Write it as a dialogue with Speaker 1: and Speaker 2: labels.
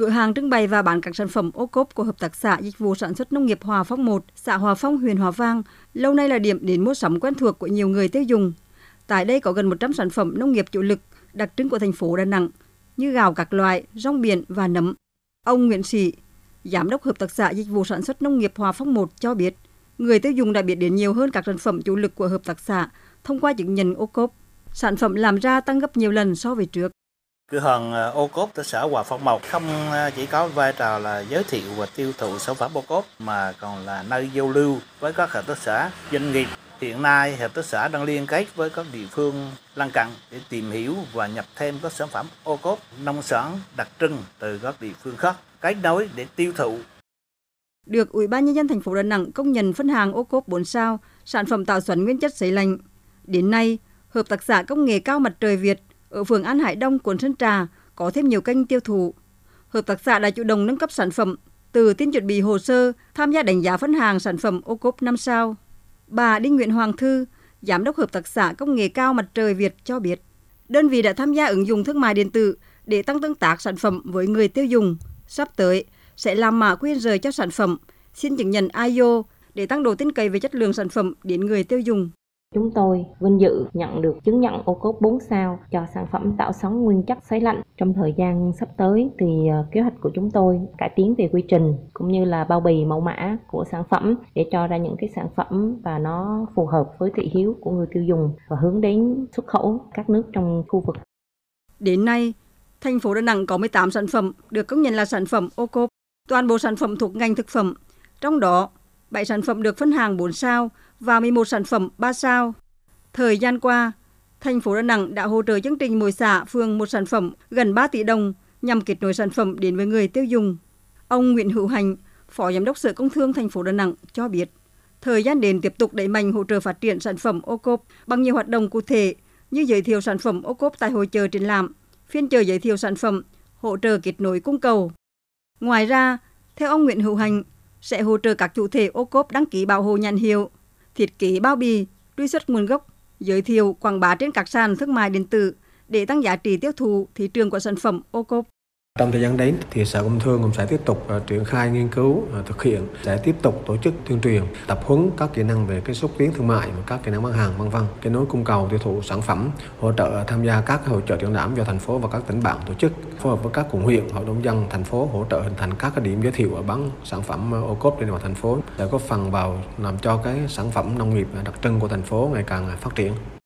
Speaker 1: Cửa hàng trưng bày và bán các sản phẩm ô cốp của Hợp tác xã Dịch vụ Sản xuất Nông nghiệp Hòa Phong 1, xã Hòa Phong, huyện Hòa Vang, lâu nay là điểm đến mua sắm quen thuộc của nhiều người tiêu dùng. Tại đây có gần 100 sản phẩm nông nghiệp chủ lực đặc trưng của thành phố Đà Nẵng như gạo các loại, rong biển và nấm. Ông Nguyễn Sĩ, Giám đốc Hợp tác xã Dịch vụ Sản xuất Nông nghiệp Hòa Phong 1 cho biết, người tiêu dùng đã biết đến nhiều hơn các sản phẩm chủ lực của Hợp tác xã thông qua chứng nhận ô cốp. Sản phẩm làm ra tăng gấp nhiều lần so với trước.
Speaker 2: Cửa hàng ờ, ô cốp tại xã Hòa Phong Mộc không ờ, chỉ có vai trò là giới thiệu và tiêu thụ sản phẩm ô cốp mà còn là nơi giao lưu với các hợp tác xã, doanh nghiệp. Hiện nay hợp tác xã đang liên kết với các địa phương lân cận để tìm hiểu và nhập thêm các sản phẩm ô cốp nông sản đặc trưng từ các địa phương khác, kết nối để tiêu thụ.
Speaker 1: Được Ủy ban nhân dân thành phố Đà Nẵng công nhận phân hàng ô cốp 4 sao, sản phẩm tạo xuẩn nguyên chất sấy lạnh. Đến nay, hợp tác xã công nghệ cao mặt trời Việt ở phường An Hải Đông, quận Sơn Trà có thêm nhiều kênh tiêu thụ. Hợp tác xã đã chủ động nâng cấp sản phẩm từ tin chuẩn bị hồ sơ tham gia đánh giá phân hàng sản phẩm ô cốp 5 sao. Bà Đinh Nguyễn Hoàng Thư, Giám đốc Hợp tác xã Công nghệ cao Mặt trời Việt cho biết, đơn vị đã tham gia ứng dụng thương mại điện tử để tăng tương tác sản phẩm với người tiêu dùng. Sắp tới sẽ làm mã QR cho sản phẩm, xin chứng nhận IO để tăng độ tin cậy về chất lượng sản phẩm đến người tiêu dùng.
Speaker 3: Chúng tôi vinh dự nhận được chứng nhận ô cốp 4 sao cho sản phẩm tạo sóng nguyên chất sấy lạnh. Trong thời gian sắp tới thì ờ, kế hoạch của chúng tôi cải tiến về quy trình cũng như là bao bì mẫu mã của sản phẩm để cho ra những cái sản phẩm và nó phù hợp với thị hiếu của người tiêu dùng và hướng đến xuất khẩu các nước trong khu vực.
Speaker 1: Đến nay, thành phố Đà Nẵng có 18 sản phẩm được công nhận là sản phẩm ô cốp. Toàn bộ sản phẩm thuộc ngành thực phẩm, trong đó 7 sản phẩm được phân hàng 4 sao và 11 sản phẩm 3 sao. Thời gian qua, thành phố Đà Nẵng đã hỗ trợ chương trình mỗi xã phường một sản phẩm gần 3 tỷ đồng nhằm kết nối sản phẩm đến với người tiêu dùng. Ông Nguyễn Hữu Hành, Phó Giám đốc Sở Công Thương thành phố Đà Nẵng cho biết, thời gian đến tiếp tục đẩy mạnh hỗ trợ phát triển sản phẩm ô cốp bằng nhiều hoạt động cụ thể như giới thiệu sản phẩm ô cốp tại hội chợ triển lãm, phiên chợ giới thiệu sản phẩm, hỗ trợ kết nối cung cầu. Ngoài ra, theo ông Nguyễn Hữu Hành, sẽ hỗ trợ các chủ thể ô cốp đăng ký bảo hộ nhãn hiệu, thiết kế bao bì, truy xuất nguồn gốc, giới thiệu quảng bá trên các sàn thương mại điện tử để tăng giá trị tiêu thụ thị trường của sản phẩm ô cốp.
Speaker 4: Trong thời gian đến thì Sở Công Thương cũng sẽ tiếp tục à, triển khai nghiên cứu à, thực hiện, sẽ tiếp tục tổ chức tuyên truyền, tập huấn các kỹ năng về cái xúc tiến thương mại và các kỹ năng bán hàng, vân vân. Kết nối cung cầu, tiêu thụ sản phẩm, hỗ trợ tham gia các hội trợ triển lãm do thành phố và các tỉnh bạn tổ chức. Phối hợp với các quận huyện, hội nông dân thành phố hỗ trợ hình thành các cái điểm giới thiệu và bán sản phẩm à, ô cốp trên địa bàn thành phố để góp phần vào làm cho cái sản phẩm nông nghiệp đặc trưng của thành phố ngày càng phát triển.